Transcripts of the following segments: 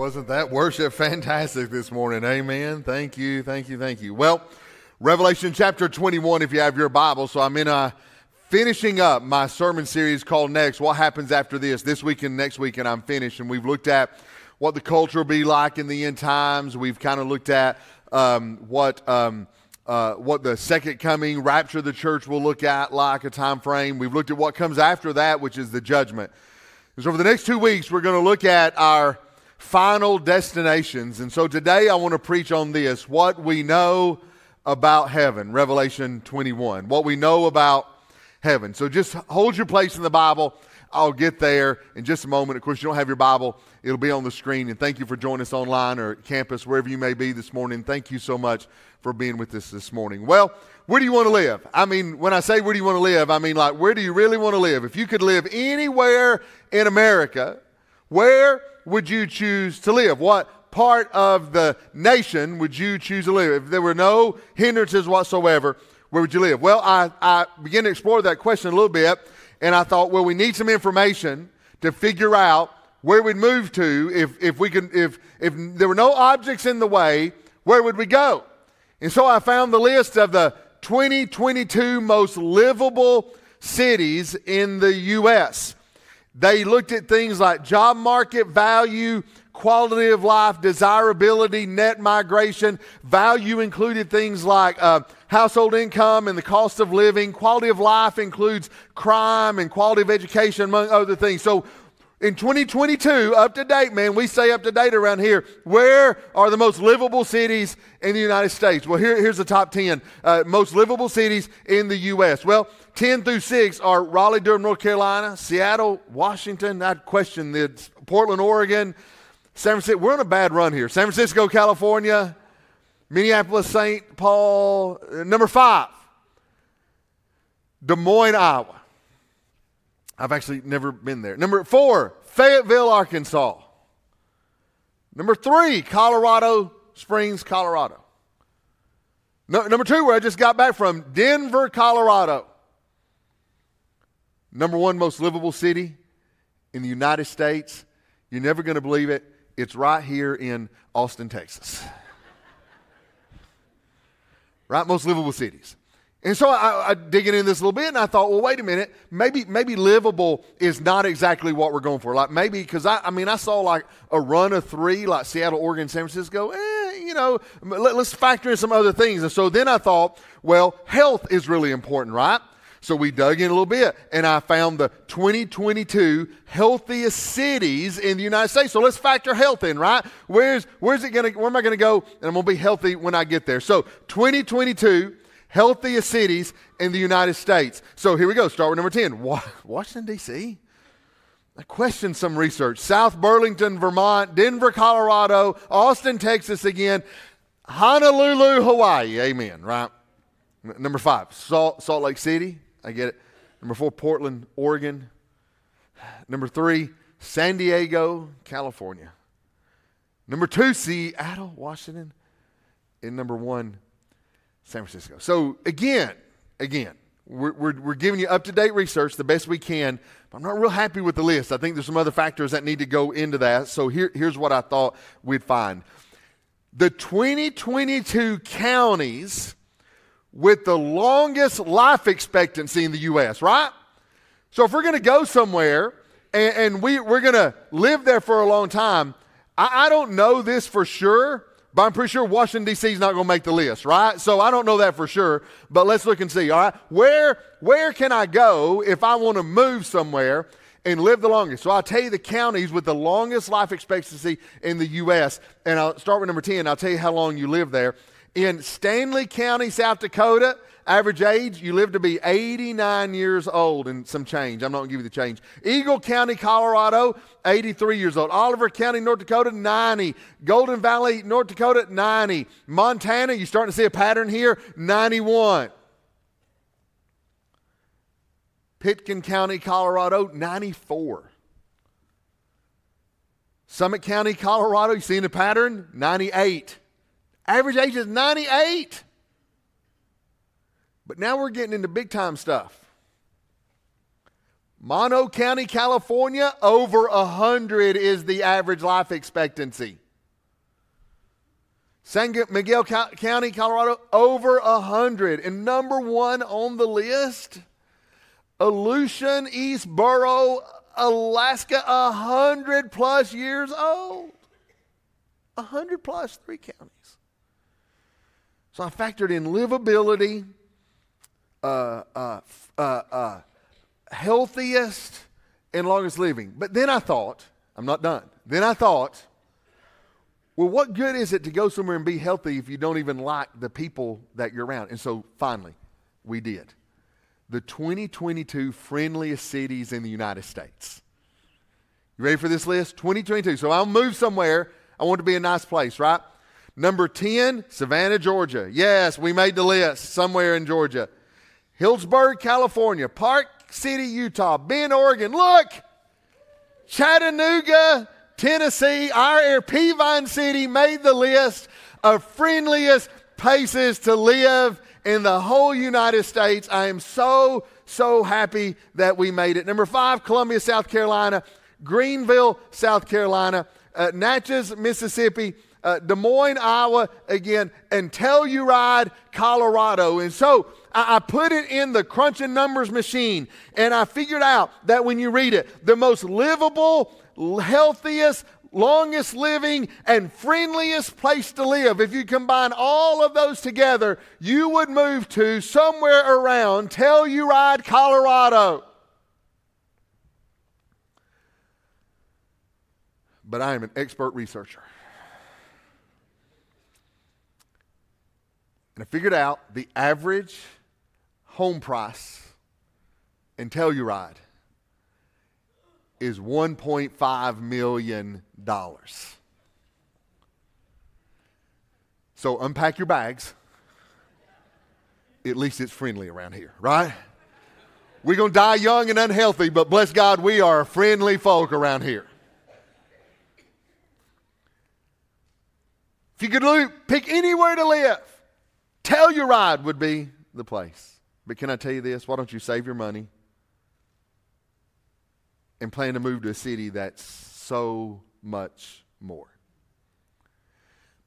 Wasn't that worship fantastic this morning? Amen. Thank you, thank you, thank you. Well, Revelation chapter 21, if you have your Bible. So I'm in a finishing up my sermon series called Next. What happens after this? This week and next week, and I'm finished. And we've looked at what the culture will be like in the end times. We've kind of looked at um, what. Um, uh, what the second coming rapture of the church will look at like a time frame. We've looked at what comes after that, which is the judgment. So, for the next two weeks, we're going to look at our final destinations. And so today I want to preach on this what we know about heaven, Revelation 21. What we know about heaven. So just hold your place in the Bible. I'll get there in just a moment. Of course, you don't have your Bible, it'll be on the screen. And thank you for joining us online or campus, wherever you may be this morning. Thank you so much for being with us this morning. Well, where do you want to live? I mean, when I say where do you want to live, I mean, like, where do you really want to live? If you could live anywhere in America, where would you choose to live? What part of the nation would you choose to live? If there were no hindrances whatsoever, where would you live? Well, I, I began to explore that question a little bit, and I thought, well, we need some information to figure out where we'd move to if, if we could, if if there were no objects in the way, where would we go? And so I found the list of the 2022 most livable cities in the U.S. They looked at things like job market value, quality of life, desirability, net migration. Value included things like uh, household income and the cost of living. Quality of life includes crime and quality of education, among other things. So in 2022, up to date, man, we say up to date around here. Where are the most livable cities in the United States? Well, here, here's the top 10 uh, most livable cities in the U.S. Well, 10 through 6 are Raleigh, Durham, North Carolina, Seattle, Washington, I'd question the Portland, Oregon, San Francisco. We're on a bad run here. San Francisco, California, Minneapolis, St. Paul. Uh, number five, Des Moines, Iowa. I've actually never been there. Number four, Fayetteville, Arkansas. Number three, Colorado Springs, Colorado. No, number two, where I just got back from, Denver, Colorado. Number one most livable city in the United States. You're never going to believe it. It's right here in Austin, Texas. right? Most livable cities. And so I, I digging in this a little bit, and I thought, well, wait a minute, maybe maybe livable is not exactly what we're going for. Like maybe because I, I mean I saw like a run of three, like Seattle, Oregon, San Francisco. Eh, you know, let, let's factor in some other things. And so then I thought, well, health is really important, right? So we dug in a little bit, and I found the 2022 healthiest cities in the United States. So let's factor health in, right? Where's where's it gonna? Where am I gonna go? And I'm gonna be healthy when I get there. So 2022 healthiest cities in the United States. So here we go. Start with number 10 Washington, D.C. I questioned some research. South Burlington, Vermont, Denver, Colorado, Austin, Texas again, Honolulu, Hawaii. Amen, right? Number five, Salt, Salt Lake City. I get it. Number four, Portland, Oregon. Number three, San Diego, California. Number two, Seattle, Washington. And number one, San Francisco. So again, again, we're, we're, we're giving you up to date research the best we can. But I'm not real happy with the list. I think there's some other factors that need to go into that. So here, here's what I thought we'd find the 2022 counties with the longest life expectancy in the U.S., right? So if we're going to go somewhere and, and we, we're going to live there for a long time, I, I don't know this for sure, but I'm pretty sure Washington, D.C. is not going to make the list, right? So I don't know that for sure, but let's look and see, all right? Where, where can I go if I want to move somewhere and live the longest? So I'll tell you the counties with the longest life expectancy in the U.S., and I'll start with number 10. I'll tell you how long you live there. In Stanley County, South Dakota, average age, you live to be 89 years old and some change. I'm not going to give you the change. Eagle County, Colorado, 83 years old. Oliver County, North Dakota, 90. Golden Valley, North Dakota, 90. Montana, you're starting to see a pattern here, 91. Pitkin County, Colorado, 94. Summit County, Colorado, you seeing the pattern? 98. Average age is 98. But now we're getting into big time stuff. Mono County, California, over 100 is the average life expectancy. San Miguel County, Colorado, over 100. And number one on the list, Aleutian East Borough, Alaska, 100 plus years old. 100 plus, three counties. So I factored in livability, uh, uh, uh, uh, healthiest, and longest living. But then I thought, I'm not done. Then I thought, well, what good is it to go somewhere and be healthy if you don't even like the people that you're around? And so finally, we did. The 2022 friendliest cities in the United States. You ready for this list? 2022. So I'll move somewhere. I want to be a nice place, right? Number 10, Savannah, Georgia. Yes, we made the list somewhere in Georgia. Healdsburg, California. Park City, Utah. Bend, Oregon. Look! Chattanooga, Tennessee. Our air, Peavine City made the list of friendliest places to live in the whole United States. I am so, so happy that we made it. Number five, Columbia, South Carolina. Greenville, South Carolina. Uh, Natchez, Mississippi uh, Des Moines, Iowa again, and Telluride, Colorado. And so I, I put it in the crunching numbers machine, and I figured out that when you read it, the most livable, healthiest, longest living, and friendliest place to live, if you combine all of those together, you would move to somewhere around Telluride, Colorado. But I am an expert researcher. And I figured out the average home price in Telluride is $1.5 million. So unpack your bags. At least it's friendly around here, right? We're going to die young and unhealthy, but bless God, we are friendly folk around here. If you could pick anywhere to live, Telluride would be the place. But can I tell you this? Why don't you save your money and plan to move to a city that's so much more?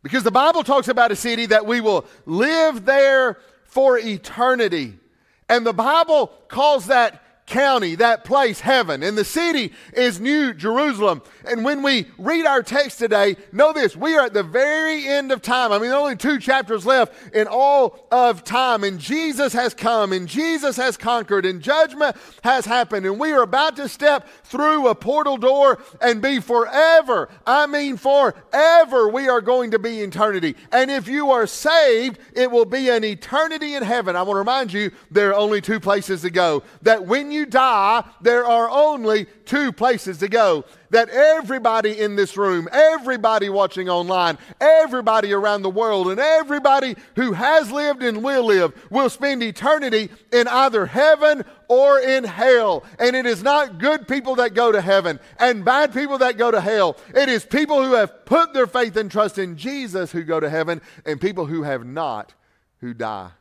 Because the Bible talks about a city that we will live there for eternity. And the Bible calls that county, that place, heaven. And the city is New Jerusalem. And when we read our text today, know this we are at the very end of time. I mean, only two chapters left in all of time. And Jesus has come, and Jesus has conquered, and judgment has happened. And we are about to step through a portal door and be forever. I mean, forever, we are going to be eternity. And if you are saved, it will be an eternity in heaven. I want to remind you there are only two places to go. That when you die, there are only two places to go. That everybody in this room, everybody watching online, everybody around the world, and everybody who has lived and will live will spend eternity in either heaven or in hell. And it is not good people that go to heaven and bad people that go to hell. It is people who have put their faith and trust in Jesus who go to heaven, and people who have not who die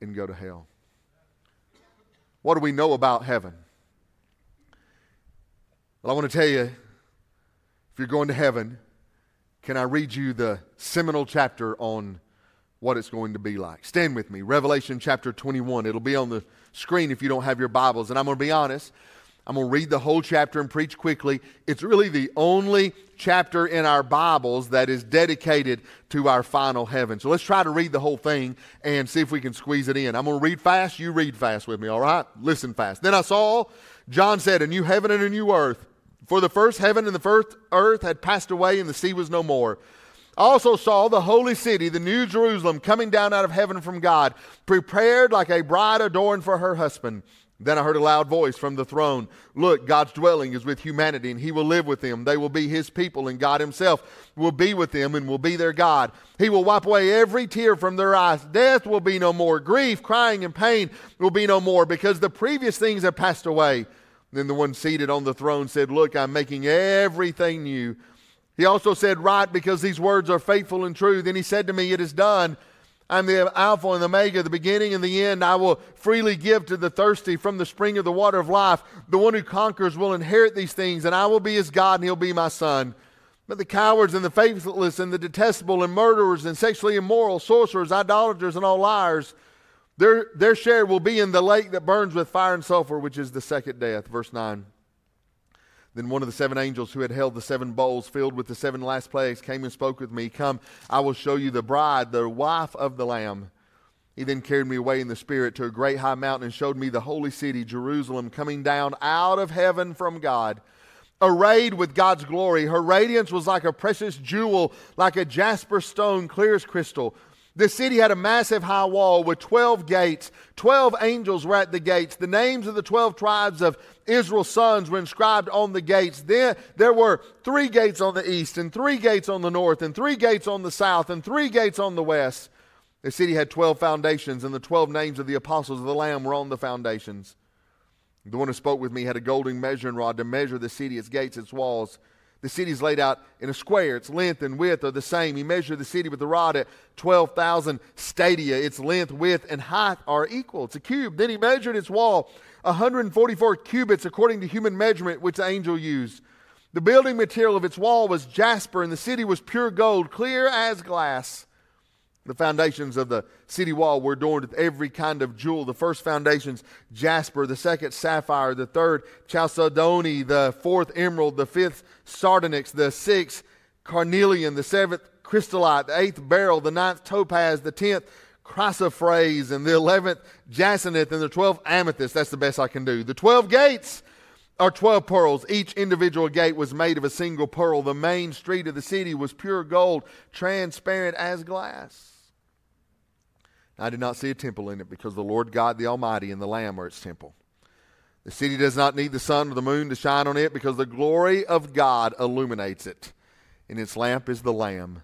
and go to hell. What do we know about heaven? Well, I want to tell you if you're going to heaven, can I read you the seminal chapter on what it's going to be like? Stand with me. Revelation chapter 21. It'll be on the screen if you don't have your Bibles. And I'm going to be honest, I'm going to read the whole chapter and preach quickly. It's really the only chapter in our Bibles that is dedicated to our final heaven. So let's try to read the whole thing and see if we can squeeze it in. I'm going to read fast. You read fast with me, all right? Listen fast. Then I saw, John said, a new heaven and a new earth. For the first heaven and the first earth had passed away, and the sea was no more. I also saw the holy city, the new Jerusalem, coming down out of heaven from God, prepared like a bride adorned for her husband. Then I heard a loud voice from the throne Look, God's dwelling is with humanity, and He will live with them. They will be His people, and God Himself will be with them and will be their God. He will wipe away every tear from their eyes. Death will be no more. Grief, crying, and pain will be no more, because the previous things have passed away. Then the one seated on the throne said, Look, I'm making everything new. He also said, Write, because these words are faithful and true. Then he said to me, It is done. I'm the Alpha and the Omega, the beginning and the end. I will freely give to the thirsty from the spring of the water of life. The one who conquers will inherit these things, and I will be his God, and he'll be my son. But the cowards and the faithless and the detestable and murderers and sexually immoral, sorcerers, idolaters, and all liars, their, their share will be in the lake that burns with fire and sulfur, which is the second death. Verse 9. Then one of the seven angels who had held the seven bowls filled with the seven last plagues came and spoke with me. Come, I will show you the bride, the wife of the Lamb. He then carried me away in the Spirit to a great high mountain and showed me the holy city, Jerusalem, coming down out of heaven from God, arrayed with God's glory. Her radiance was like a precious jewel, like a jasper stone, clear as crystal. The city had a massive high wall with 12 gates. 12 angels were at the gates. The names of the 12 tribes of Israel's sons were inscribed on the gates. Then there were three gates on the east, and three gates on the north, and three gates on the south, and three gates on the west. The city had 12 foundations, and the 12 names of the apostles of the Lamb were on the foundations. The one who spoke with me had a golden measuring rod to measure the city, its gates, its walls. The city is laid out in a square. Its length and width are the same. He measured the city with the rod at 12,000 stadia. Its length, width, and height are equal. It's a cube. Then he measured its wall, 144 cubits according to human measurement, which the angel used. The building material of its wall was jasper, and the city was pure gold, clear as glass. The foundations of the city wall were adorned with every kind of jewel. The first foundations, jasper. The second, sapphire. The third, chalcedony. The fourth, emerald. The fifth, sardonyx. The sixth, carnelian. The seventh, chrysolite. The eighth, beryl. The ninth, topaz. The tenth, chrysoprase. And the eleventh, jacinth. And the twelfth, amethyst. That's the best I can do. The twelve gates are 12 pearls. Each individual gate was made of a single pearl. The main street of the city was pure gold, transparent as glass. I did not see a temple in it because the Lord God the Almighty and the Lamb are its temple. The city does not need the sun or the moon to shine on it because the glory of God illuminates it, and its lamp is the Lamb.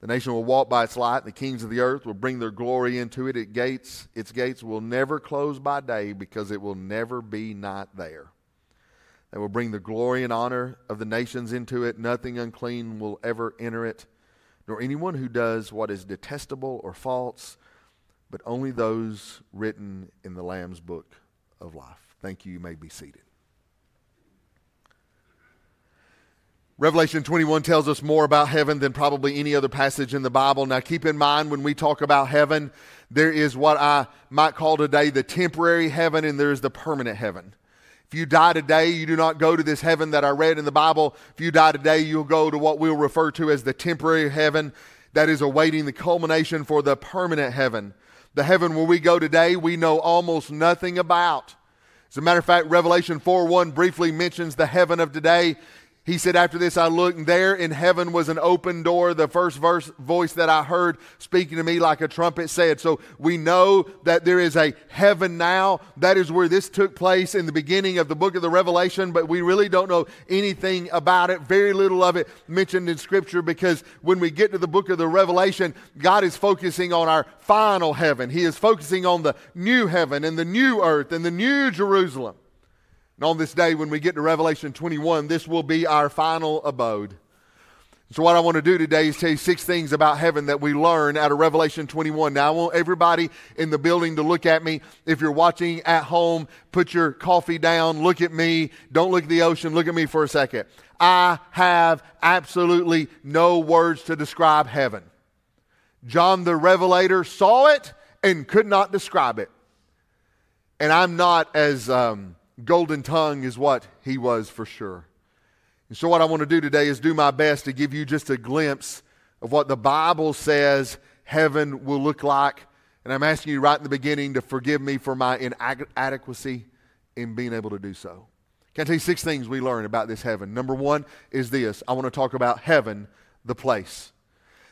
The nation will walk by its light, and the kings of the earth will bring their glory into it. Its gates, its gates will never close by day because it will never be night there. They will bring the glory and honor of the nations into it. Nothing unclean will ever enter it, nor anyone who does what is detestable or false but only those written in the Lamb's book of life. Thank you. You may be seated. Revelation 21 tells us more about heaven than probably any other passage in the Bible. Now, keep in mind when we talk about heaven, there is what I might call today the temporary heaven, and there is the permanent heaven. If you die today, you do not go to this heaven that I read in the Bible. If you die today, you'll go to what we'll refer to as the temporary heaven that is awaiting the culmination for the permanent heaven. The heaven where we go today, we know almost nothing about. As a matter of fact, Revelation 4 1 briefly mentions the heaven of today. He said, After this, I looked, and there in heaven was an open door. The first verse, voice that I heard speaking to me like a trumpet said. So we know that there is a heaven now. That is where this took place in the beginning of the book of the Revelation, but we really don't know anything about it. Very little of it mentioned in Scripture because when we get to the book of the Revelation, God is focusing on our final heaven. He is focusing on the new heaven and the new earth and the new Jerusalem. And on this day, when we get to Revelation 21, this will be our final abode. So, what I want to do today is tell you six things about heaven that we learn out of Revelation 21. Now, I want everybody in the building to look at me. If you're watching at home, put your coffee down, look at me. Don't look at the ocean, look at me for a second. I have absolutely no words to describe heaven. John the Revelator saw it and could not describe it. And I'm not as. Um, golden tongue is what he was for sure. And so, what I want to do today is do my best to give you just a glimpse of what the Bible says heaven will look like. And I'm asking you right in the beginning to forgive me for my inadequacy in being able to do so. Can I tell you six things we learn about this heaven? Number one is this I want to talk about heaven, the place.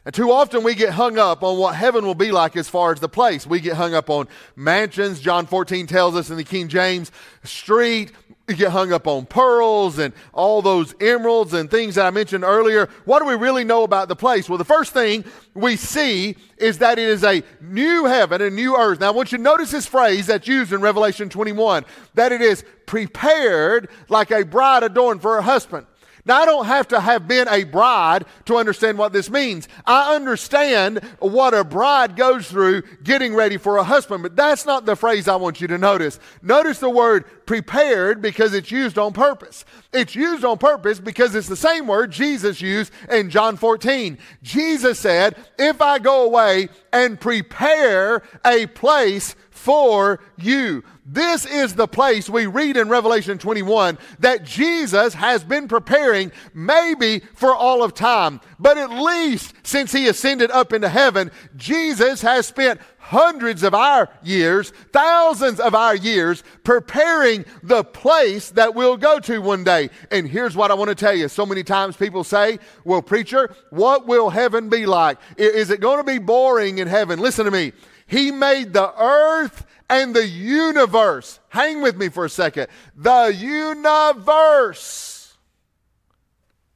And too often we get hung up on what heaven will be like as far as the place. We get hung up on mansions. John 14 tells us in the King James street. We get hung up on pearls and all those emeralds and things that I mentioned earlier. What do we really know about the place? Well, the first thing we see is that it is a new heaven, a new earth. Now, I want you to notice this phrase that's used in Revelation 21 that it is prepared like a bride adorned for her husband. Now, I don't have to have been a bride to understand what this means. I understand what a bride goes through getting ready for a husband, but that's not the phrase I want you to notice. Notice the word prepared because it's used on purpose. It's used on purpose because it's the same word Jesus used in John 14. Jesus said, If I go away and prepare a place for you. This is the place we read in Revelation 21 that Jesus has been preparing maybe for all of time. But at least since he ascended up into heaven, Jesus has spent hundreds of our years, thousands of our years, preparing the place that we'll go to one day. And here's what I want to tell you. So many times people say, Well, preacher, what will heaven be like? Is it going to be boring in heaven? Listen to me. He made the earth and the universe. Hang with me for a second. The universe.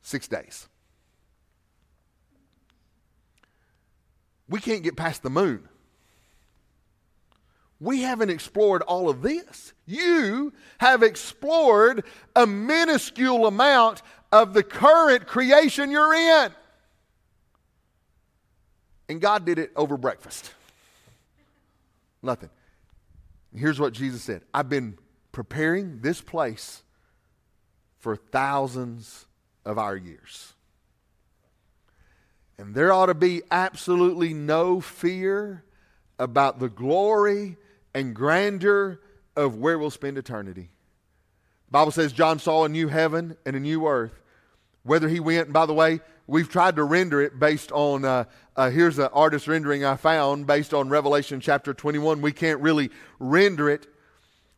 Six days. We can't get past the moon. We haven't explored all of this. You have explored a minuscule amount of the current creation you're in. And God did it over breakfast. Nothing. Here's what Jesus said I've been preparing this place for thousands of our years. And there ought to be absolutely no fear about the glory and grandeur of where we'll spend eternity. The Bible says John saw a new heaven and a new earth. Whether he went, by the way, we've tried to render it based on, uh, uh, here's an artist rendering I found based on Revelation chapter 21. We can't really render it.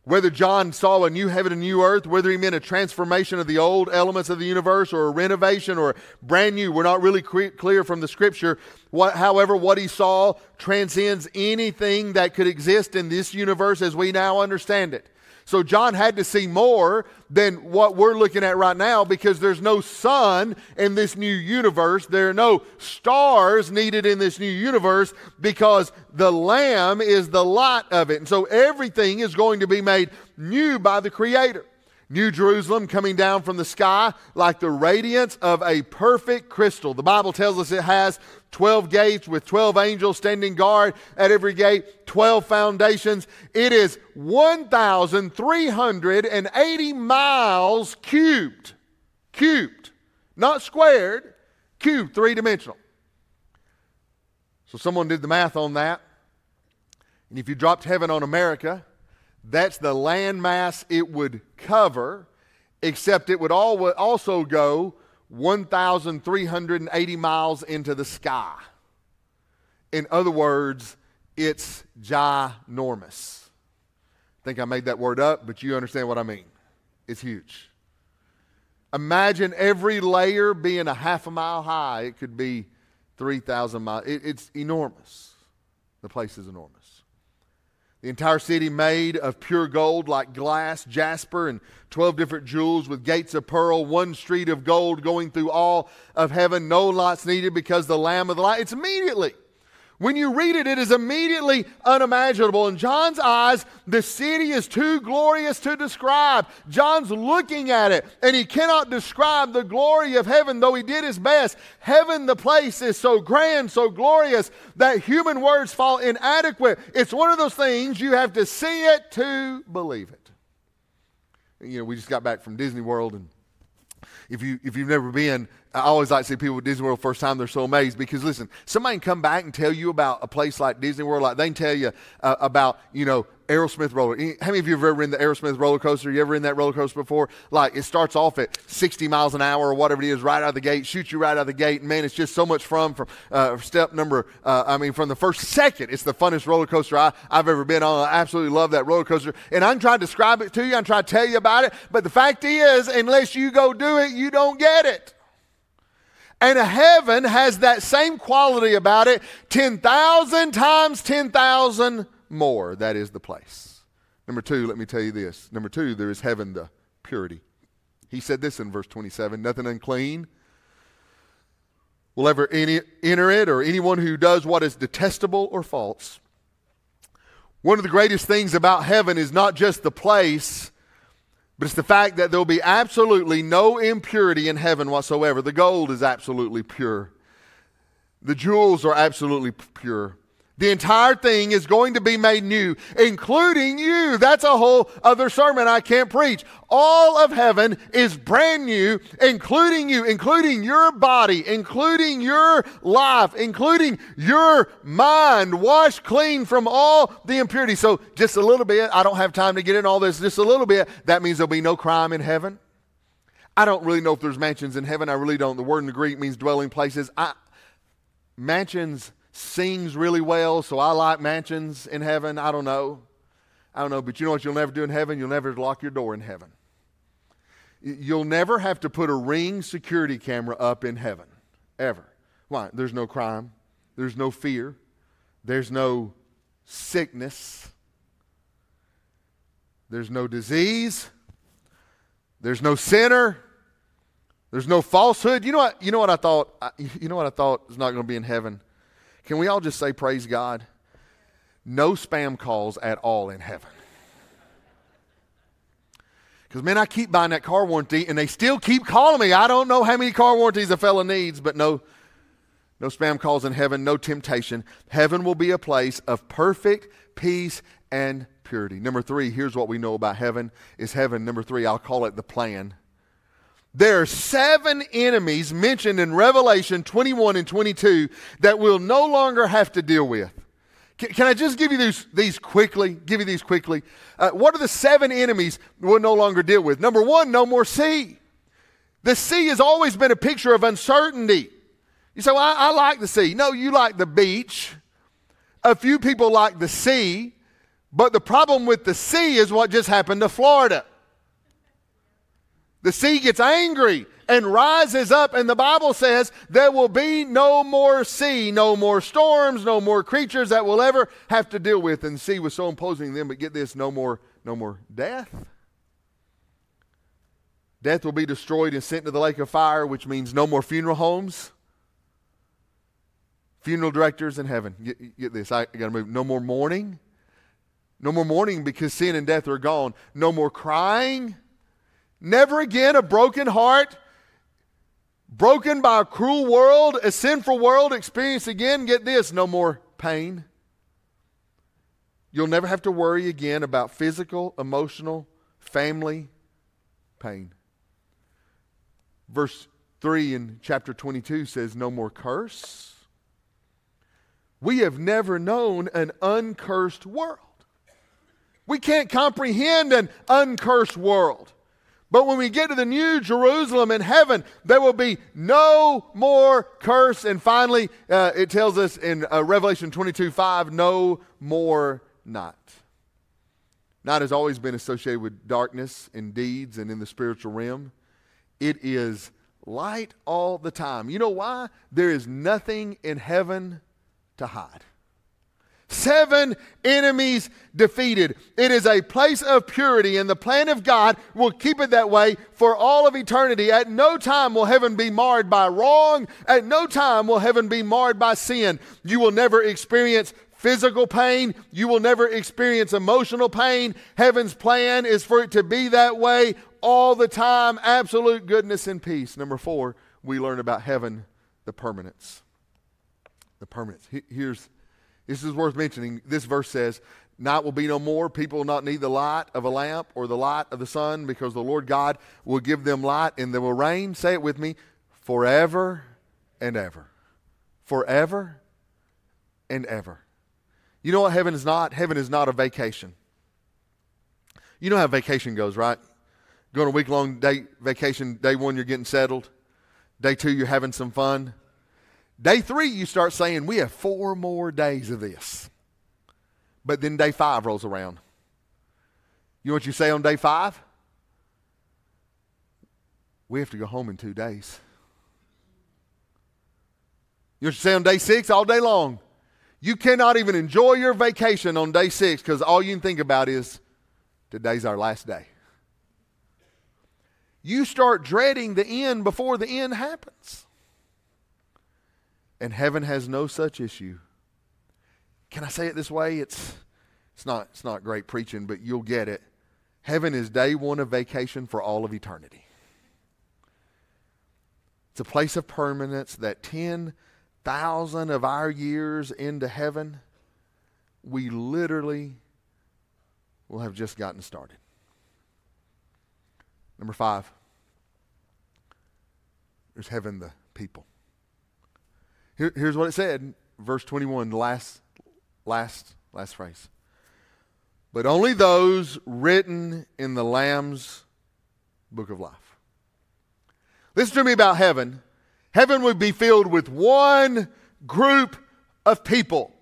Whether John saw a new heaven and new earth, whether he meant a transformation of the old elements of the universe or a renovation or brand new, we're not really clear from the scripture. What, however, what he saw transcends anything that could exist in this universe as we now understand it. So John had to see more than what we're looking at right now because there's no sun in this new universe. There are no stars needed in this new universe because the Lamb is the light of it. And so everything is going to be made new by the Creator. New Jerusalem coming down from the sky like the radiance of a perfect crystal. The Bible tells us it has 12 gates with 12 angels standing guard at every gate, 12 foundations. It is 1,380 miles cubed. Cubed. Not squared, cubed, three dimensional. So someone did the math on that. And if you dropped heaven on America, that's the landmass it would cover, except it would also go 1,380 miles into the sky. In other words, it's ginormous. I think I made that word up, but you understand what I mean. It's huge. Imagine every layer being a half a mile high. It could be 3,000 miles. It, it's enormous. The place is enormous. The entire city made of pure gold like glass, jasper, and 12 different jewels with gates of pearl, one street of gold going through all of heaven. No lights needed because the Lamb of the Light. It's immediately. When you read it, it is immediately unimaginable. In John's eyes, the city is too glorious to describe. John's looking at it, and he cannot describe the glory of heaven, though he did his best. Heaven, the place, is so grand, so glorious, that human words fall inadequate. It's one of those things you have to see it to believe it. You know, we just got back from Disney World, and if, you, if you've never been, I always like to see people at Disney World first time, they're so amazed because listen, somebody can come back and tell you about a place like Disney World, like they can tell you uh, about, you know, Aerosmith roller. How many of you have ever ridden the Aerosmith roller coaster? You ever in that roller coaster before? Like it starts off at 60 miles an hour or whatever it is, right out of the gate, shoots you right out of the gate. And man, it's just so much fun from uh, step number, uh, I mean, from the first second, it's the funnest roller coaster I, have ever been on. I absolutely love that roller coaster. And I'm trying to describe it to you, I'm trying to tell you about it. But the fact is, unless you go do it, you don't get it. And heaven has that same quality about it 10,000 times 10,000 more. That is the place. Number two, let me tell you this. Number two, there is heaven, the purity. He said this in verse 27 nothing unclean will ever enter it, or anyone who does what is detestable or false. One of the greatest things about heaven is not just the place, but it's the fact that there'll be absolutely no impurity in heaven whatsoever. The gold is absolutely pure, the jewels are absolutely pure. The entire thing is going to be made new, including you. That's a whole other sermon I can't preach. All of heaven is brand new, including you, including your body, including your life, including your mind, washed clean from all the impurity. So, just a little bit, I don't have time to get in all this, just a little bit, that means there'll be no crime in heaven. I don't really know if there's mansions in heaven. I really don't. The word in the Greek means dwelling places. I, mansions sings really well, so I like mansions in heaven. I don't know. I don't know, but you know what you'll never do in heaven? You'll never lock your door in heaven. You'll never have to put a ring security camera up in heaven, ever. Why? There's no crime, there's no fear, there's no sickness, there's no disease, there's no sinner. There's no falsehood. You know what? You know what I thought. You know what I thought is not going to be in heaven can we all just say, Praise God? No spam calls at all in heaven. Because, man, I keep buying that car warranty and they still keep calling me. I don't know how many car warranties a fella needs, but no, no spam calls in heaven, no temptation. Heaven will be a place of perfect peace and purity. Number three, here's what we know about heaven is heaven. Number three, I'll call it the plan. There are seven enemies mentioned in Revelation 21 and 22 that we'll no longer have to deal with. Can, can I just give you these, these quickly? Give you these quickly. Uh, what are the seven enemies we'll no longer deal with? Number one, no more sea. The sea has always been a picture of uncertainty. You say, well, I, I like the sea. No, you like the beach. A few people like the sea. But the problem with the sea is what just happened to Florida. The sea gets angry and rises up, and the Bible says there will be no more sea, no more storms, no more creatures that will ever have to deal with. And the sea was so imposing them, but get this, no more, no more death. Death will be destroyed and sent to the lake of fire, which means no more funeral homes. Funeral directors in heaven. Get, get this, I, I got to move. No more mourning. No more mourning because sin and death are gone. No more crying. Never again a broken heart, broken by a cruel world, a sinful world, experience again, get this, no more pain. You'll never have to worry again about physical, emotional, family pain. Verse 3 in chapter 22 says, No more curse. We have never known an uncursed world. We can't comprehend an uncursed world. But when we get to the new Jerusalem in heaven, there will be no more curse. And finally, uh, it tells us in uh, Revelation 22 5, no more night. Night has always been associated with darkness in deeds and in the spiritual realm. It is light all the time. You know why? There is nothing in heaven to hide. Seven enemies defeated. It is a place of purity, and the plan of God will keep it that way for all of eternity. At no time will heaven be marred by wrong. At no time will heaven be marred by sin. You will never experience physical pain. You will never experience emotional pain. Heaven's plan is for it to be that way all the time. Absolute goodness and peace. Number four, we learn about heaven, the permanence. The permanence. Here's this is worth mentioning. This verse says, Night will be no more. People will not need the light of a lamp or the light of the sun because the Lord God will give them light and there will reign, say it with me, forever and ever. Forever and ever. You know what heaven is not? Heaven is not a vacation. You know how vacation goes, right? Going a week long day vacation, day one, you're getting settled. Day two, you're having some fun. Day three, you start saying, We have four more days of this. But then day five rolls around. You know what you say on day five? We have to go home in two days. You say on day six all day long. You cannot even enjoy your vacation on day six because all you can think about is today's our last day. You start dreading the end before the end happens. And heaven has no such issue. Can I say it this way? It's, it's, not, it's not great preaching, but you'll get it. Heaven is day one of vacation for all of eternity. It's a place of permanence that 10,000 of our years into heaven, we literally will have just gotten started. Number five, there's heaven, the people. Here, here's what it said, verse 21, the last, last, last phrase. But only those written in the Lamb's book of life. Listen to me about heaven. Heaven would be filled with one group of people,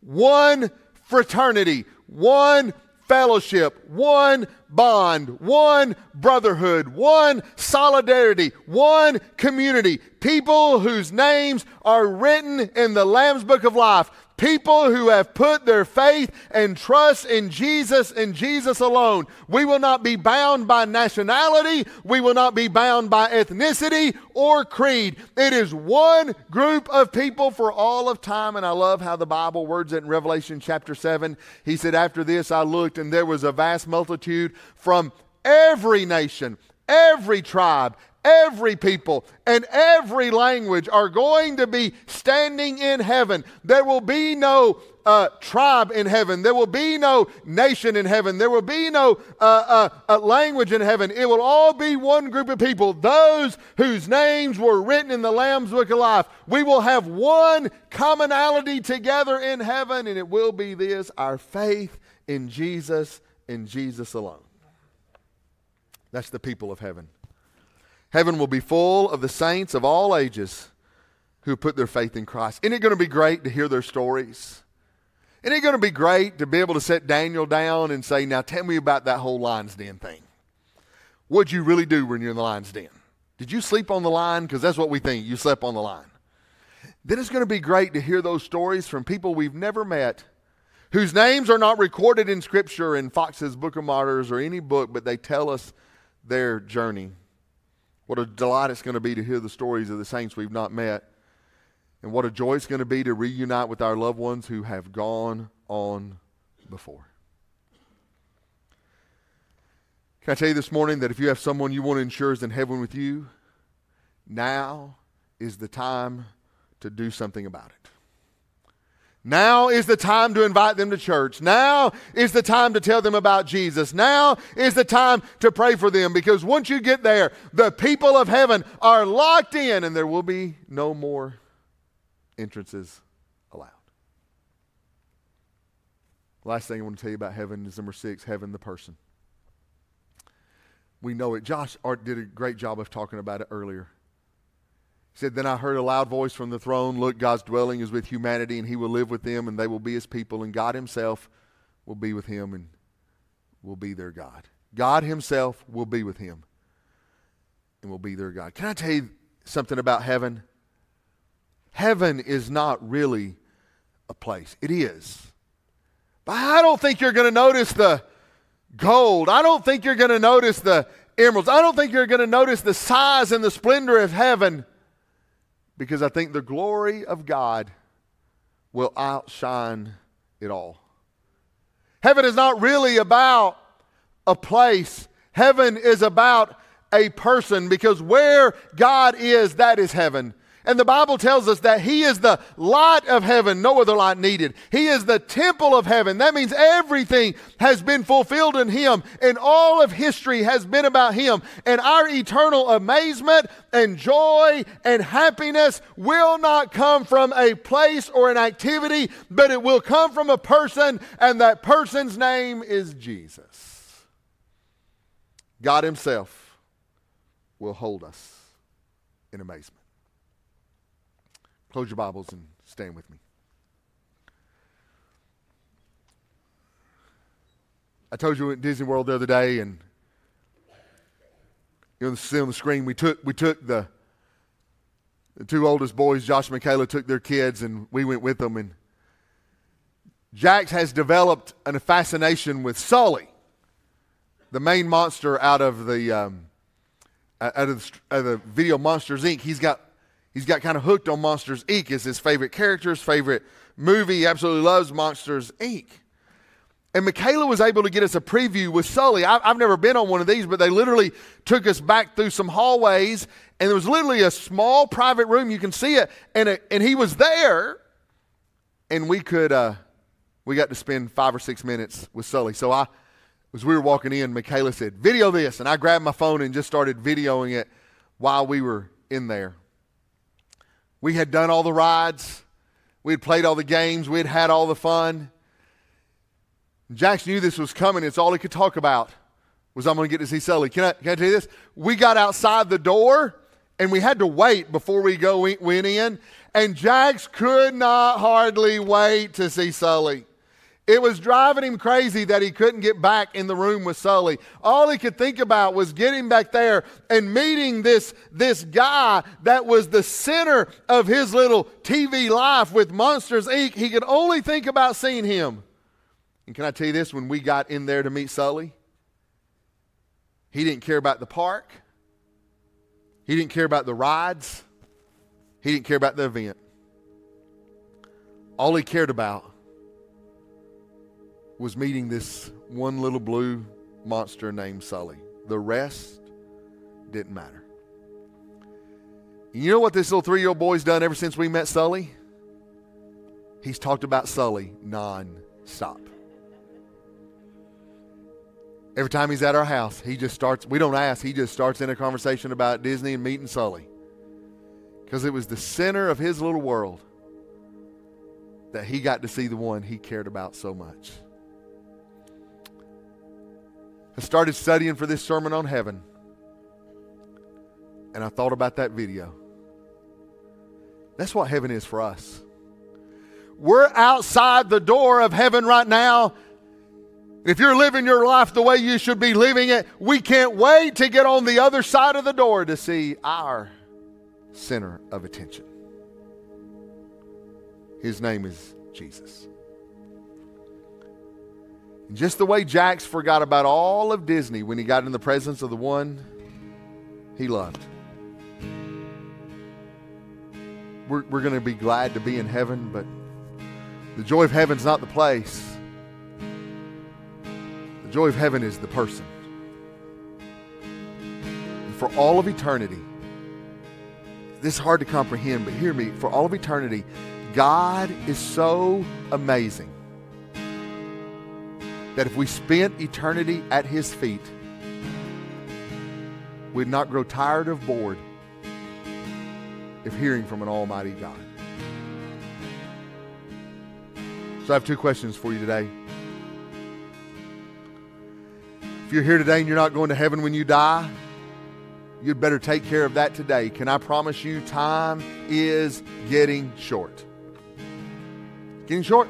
one fraternity, one fellowship, one bond, one brotherhood, one solidarity, one community. People whose names are written in the Lamb's Book of Life. People who have put their faith and trust in Jesus and Jesus alone. We will not be bound by nationality. We will not be bound by ethnicity or creed. It is one group of people for all of time. And I love how the Bible words it in Revelation chapter 7. He said, After this I looked, and there was a vast multitude from every nation, every tribe, every people and every language are going to be standing in heaven. There will be no uh, tribe in heaven. There will be no nation in heaven. There will be no uh, uh, uh, language in heaven. It will all be one group of people, those whose names were written in the Lamb's Book of Life. We will have one commonality together in heaven, and it will be this our faith in Jesus, in Jesus alone. That's the people of heaven. Heaven will be full of the saints of all ages who put their faith in Christ. Isn't it going to be great to hear their stories? Isn't it going to be great to be able to set Daniel down and say, Now tell me about that whole lion's den thing? What'd you really do when you're in the lion's den? Did you sleep on the line? Because that's what we think. You slept on the line. Then it's going to be great to hear those stories from people we've never met, whose names are not recorded in Scripture in Foxe's Book of Martyrs or any book, but they tell us their journey what a delight it's going to be to hear the stories of the saints we've not met. And what a joy it's going to be to reunite with our loved ones who have gone on before. Can I tell you this morning that if you have someone you want to ensure is in heaven with you, now is the time to do something about it. Now is the time to invite them to church. Now is the time to tell them about Jesus. Now is the time to pray for them because once you get there, the people of heaven are locked in and there will be no more entrances allowed. Last thing I want to tell you about heaven is number six heaven, the person. We know it. Josh did a great job of talking about it earlier. Said, Then I heard a loud voice from the throne Look, God's dwelling is with humanity, and he will live with them, and they will be his people, and God himself will be with him and will be their God. God himself will be with him and will be their God. Can I tell you something about heaven? Heaven is not really a place, it is. But I don't think you're going to notice the gold. I don't think you're going to notice the emeralds. I don't think you're going to notice the size and the splendor of heaven because I think the glory of God will outshine it all. Heaven is not really about a place, heaven is about a person because where God is, that is heaven. And the Bible tells us that He is the light of heaven, no other light needed. He is the temple of heaven. That means everything has been fulfilled in Him, and all of history has been about Him. And our eternal amazement and joy and happiness will not come from a place or an activity, but it will come from a person, and that person's name is Jesus. God Himself will hold us in amazement. Close your Bibles and stand with me. I told you at Disney World the other day, and you know, see on the screen, we took we took the the two oldest boys, Josh and Michaela, took their kids, and we went with them. And Jax has developed a fascination with Sully, the main monster out of the um, out of the, out of the video Monsters Inc. He's got he's got kind of hooked on Monsters Inc. It's his favorite character, his favorite movie. He absolutely loves Monsters Inc. And Michaela was able to get us a preview with Sully. I, have never been on one of these, but they literally took us back through some hallways, and there was literally a small private room. You can see it, and, it, and he was there, and we could uh, we got to spend five or six minutes with Sully. So I, as we were walking in, Michaela said, "Video this," and I grabbed my phone and just started videoing it while we were in there. We had done all the rides, we had played all the games, we had had all the fun. Jax knew this was coming. It's all he could talk about was I'm going to get to see Sully. Can I, can I tell you this? We got outside the door and we had to wait before we go went in. And Jax could not hardly wait to see Sully. It was driving him crazy that he couldn't get back in the room with Sully. All he could think about was getting back there and meeting this, this guy that was the center of his little TV life with Monsters Inc. He could only think about seeing him. And can I tell you this? When we got in there to meet Sully, he didn't care about the park, he didn't care about the rides, he didn't care about the event. All he cared about was meeting this one little blue monster named Sully. The rest didn't matter. You know what this little three year old boy's done ever since we met Sully? He's talked about Sully non stop. Every time he's at our house, he just starts, we don't ask, he just starts in a conversation about Disney and meeting Sully. Because it was the center of his little world that he got to see the one he cared about so much. I started studying for this sermon on heaven, and I thought about that video. That's what heaven is for us. We're outside the door of heaven right now, if you're living your life the way you should be living it, we can't wait to get on the other side of the door to see our center of attention. His name is Jesus. And just the way Jax forgot about all of Disney when he got in the presence of the one he loved. We're, we're going to be glad to be in heaven, but the joy of heaven's not the place. The joy of heaven is the person. And for all of eternity, this is hard to comprehend, but hear me. For all of eternity, God is so amazing that if we spent eternity at His feet, we'd not grow tired of bored of hearing from an Almighty God. So I have two questions for you today. If you're here today and you're not going to heaven when you die, you'd better take care of that today. Can I promise you, time is getting short? Getting short.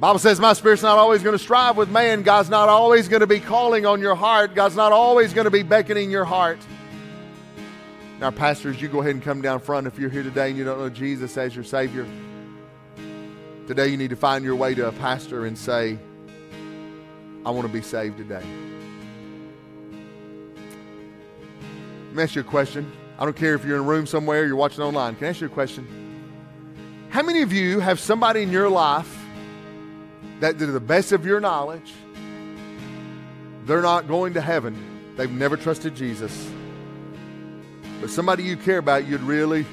Bible says my spirit's not always going to strive with man. God's not always going to be calling on your heart. God's not always going to be beckoning your heart. Now, pastors, you go ahead and come down front if you're here today and you don't know Jesus as your Savior. Today, you need to find your way to a pastor and say, I want to be saved today. Let me ask you a question. I don't care if you're in a room somewhere, you're watching online. Can I ask you a question? How many of you have somebody in your life that, to the best of your knowledge, they're not going to heaven? They've never trusted Jesus. But somebody you care about, you'd really,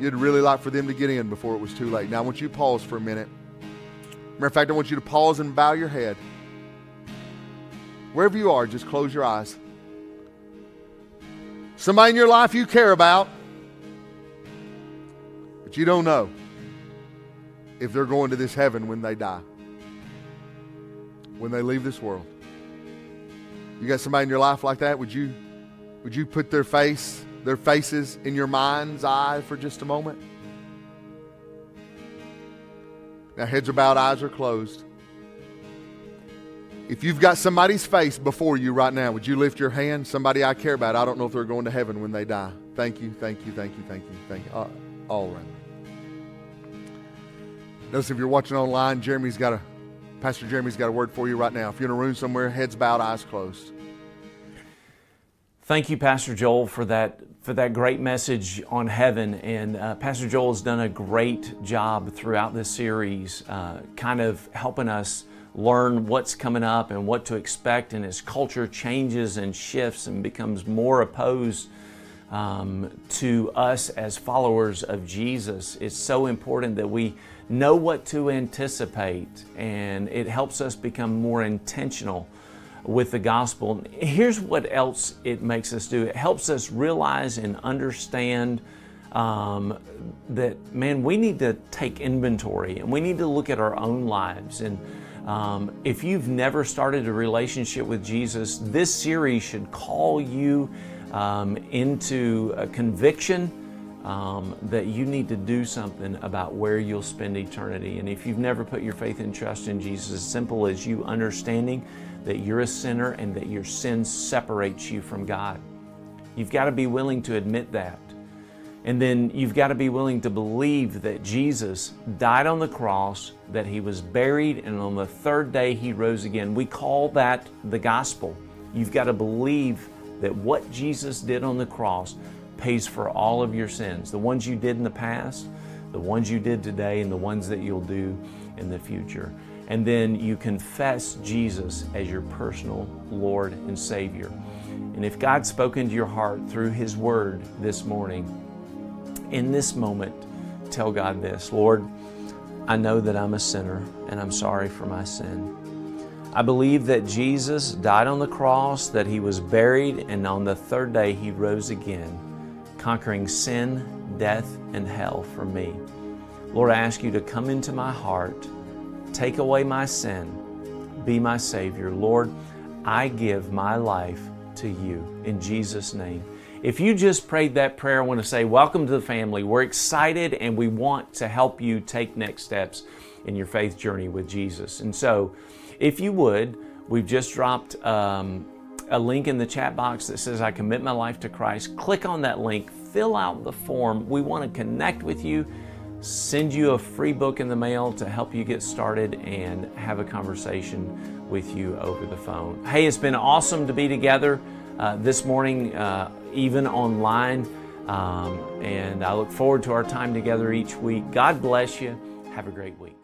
you'd really like for them to get in before it was too late. Now, I want you to pause for a minute. Matter of fact, I want you to pause and bow your head. Wherever you are, just close your eyes. Somebody in your life you care about, but you don't know if they're going to this heaven when they die, when they leave this world. You got somebody in your life like that? Would you, would you put their face, their faces in your mind's eye for just a moment? Now, heads are bowed, eyes are closed. If you've got somebody's face before you right now, would you lift your hand? Somebody I care about. I don't know if they're going to heaven when they die. Thank you, thank you, thank you, thank you, thank you. All, all around. Notice if you're watching online, Jeremy's got a, Pastor Jeremy's got a word for you right now. If you're in a room somewhere, heads bowed, eyes closed. Thank you, Pastor Joel, for that for that great message on heaven. And uh, Pastor Joel has done a great job throughout this series, uh, kind of helping us learn what's coming up and what to expect. And as culture changes and shifts and becomes more opposed um, to us as followers of Jesus, it's so important that we know what to anticipate, and it helps us become more intentional with the gospel. Here's what else it makes us do it helps us realize and understand um, that, man, we need to take inventory and we need to look at our own lives. And um, if you've never started a relationship with Jesus, this series should call you um, into a conviction. Um, that you need to do something about where you'll spend eternity. And if you've never put your faith and trust in Jesus, as simple as you understanding that you're a sinner and that your sin separates you from God. You've got to be willing to admit that. And then you've got to be willing to believe that Jesus died on the cross, that he was buried, and on the third day he rose again. We call that the gospel. You've got to believe that what Jesus did on the cross pays for all of your sins the ones you did in the past, the ones you did today, and the ones that you'll do in the future and then you confess Jesus as your personal Lord and Savior. And if God's spoken to your heart through His Word this morning, in this moment, tell God this Lord, I know that I'm a sinner and I'm sorry for my sin. I believe that Jesus died on the cross, that He was buried, and on the third day He rose again, conquering sin, death, and hell for me. Lord, I ask you to come into my heart Take away my sin. Be my Savior. Lord, I give my life to you in Jesus' name. If you just prayed that prayer, I want to say, Welcome to the family. We're excited and we want to help you take next steps in your faith journey with Jesus. And so, if you would, we've just dropped um, a link in the chat box that says, I commit my life to Christ. Click on that link, fill out the form. We want to connect with you send you a free book in the mail to help you get started and have a conversation with you over the phone. Hey, it's been awesome to be together uh, this morning, uh, even online. Um, and I look forward to our time together each week. God bless you. Have a great week.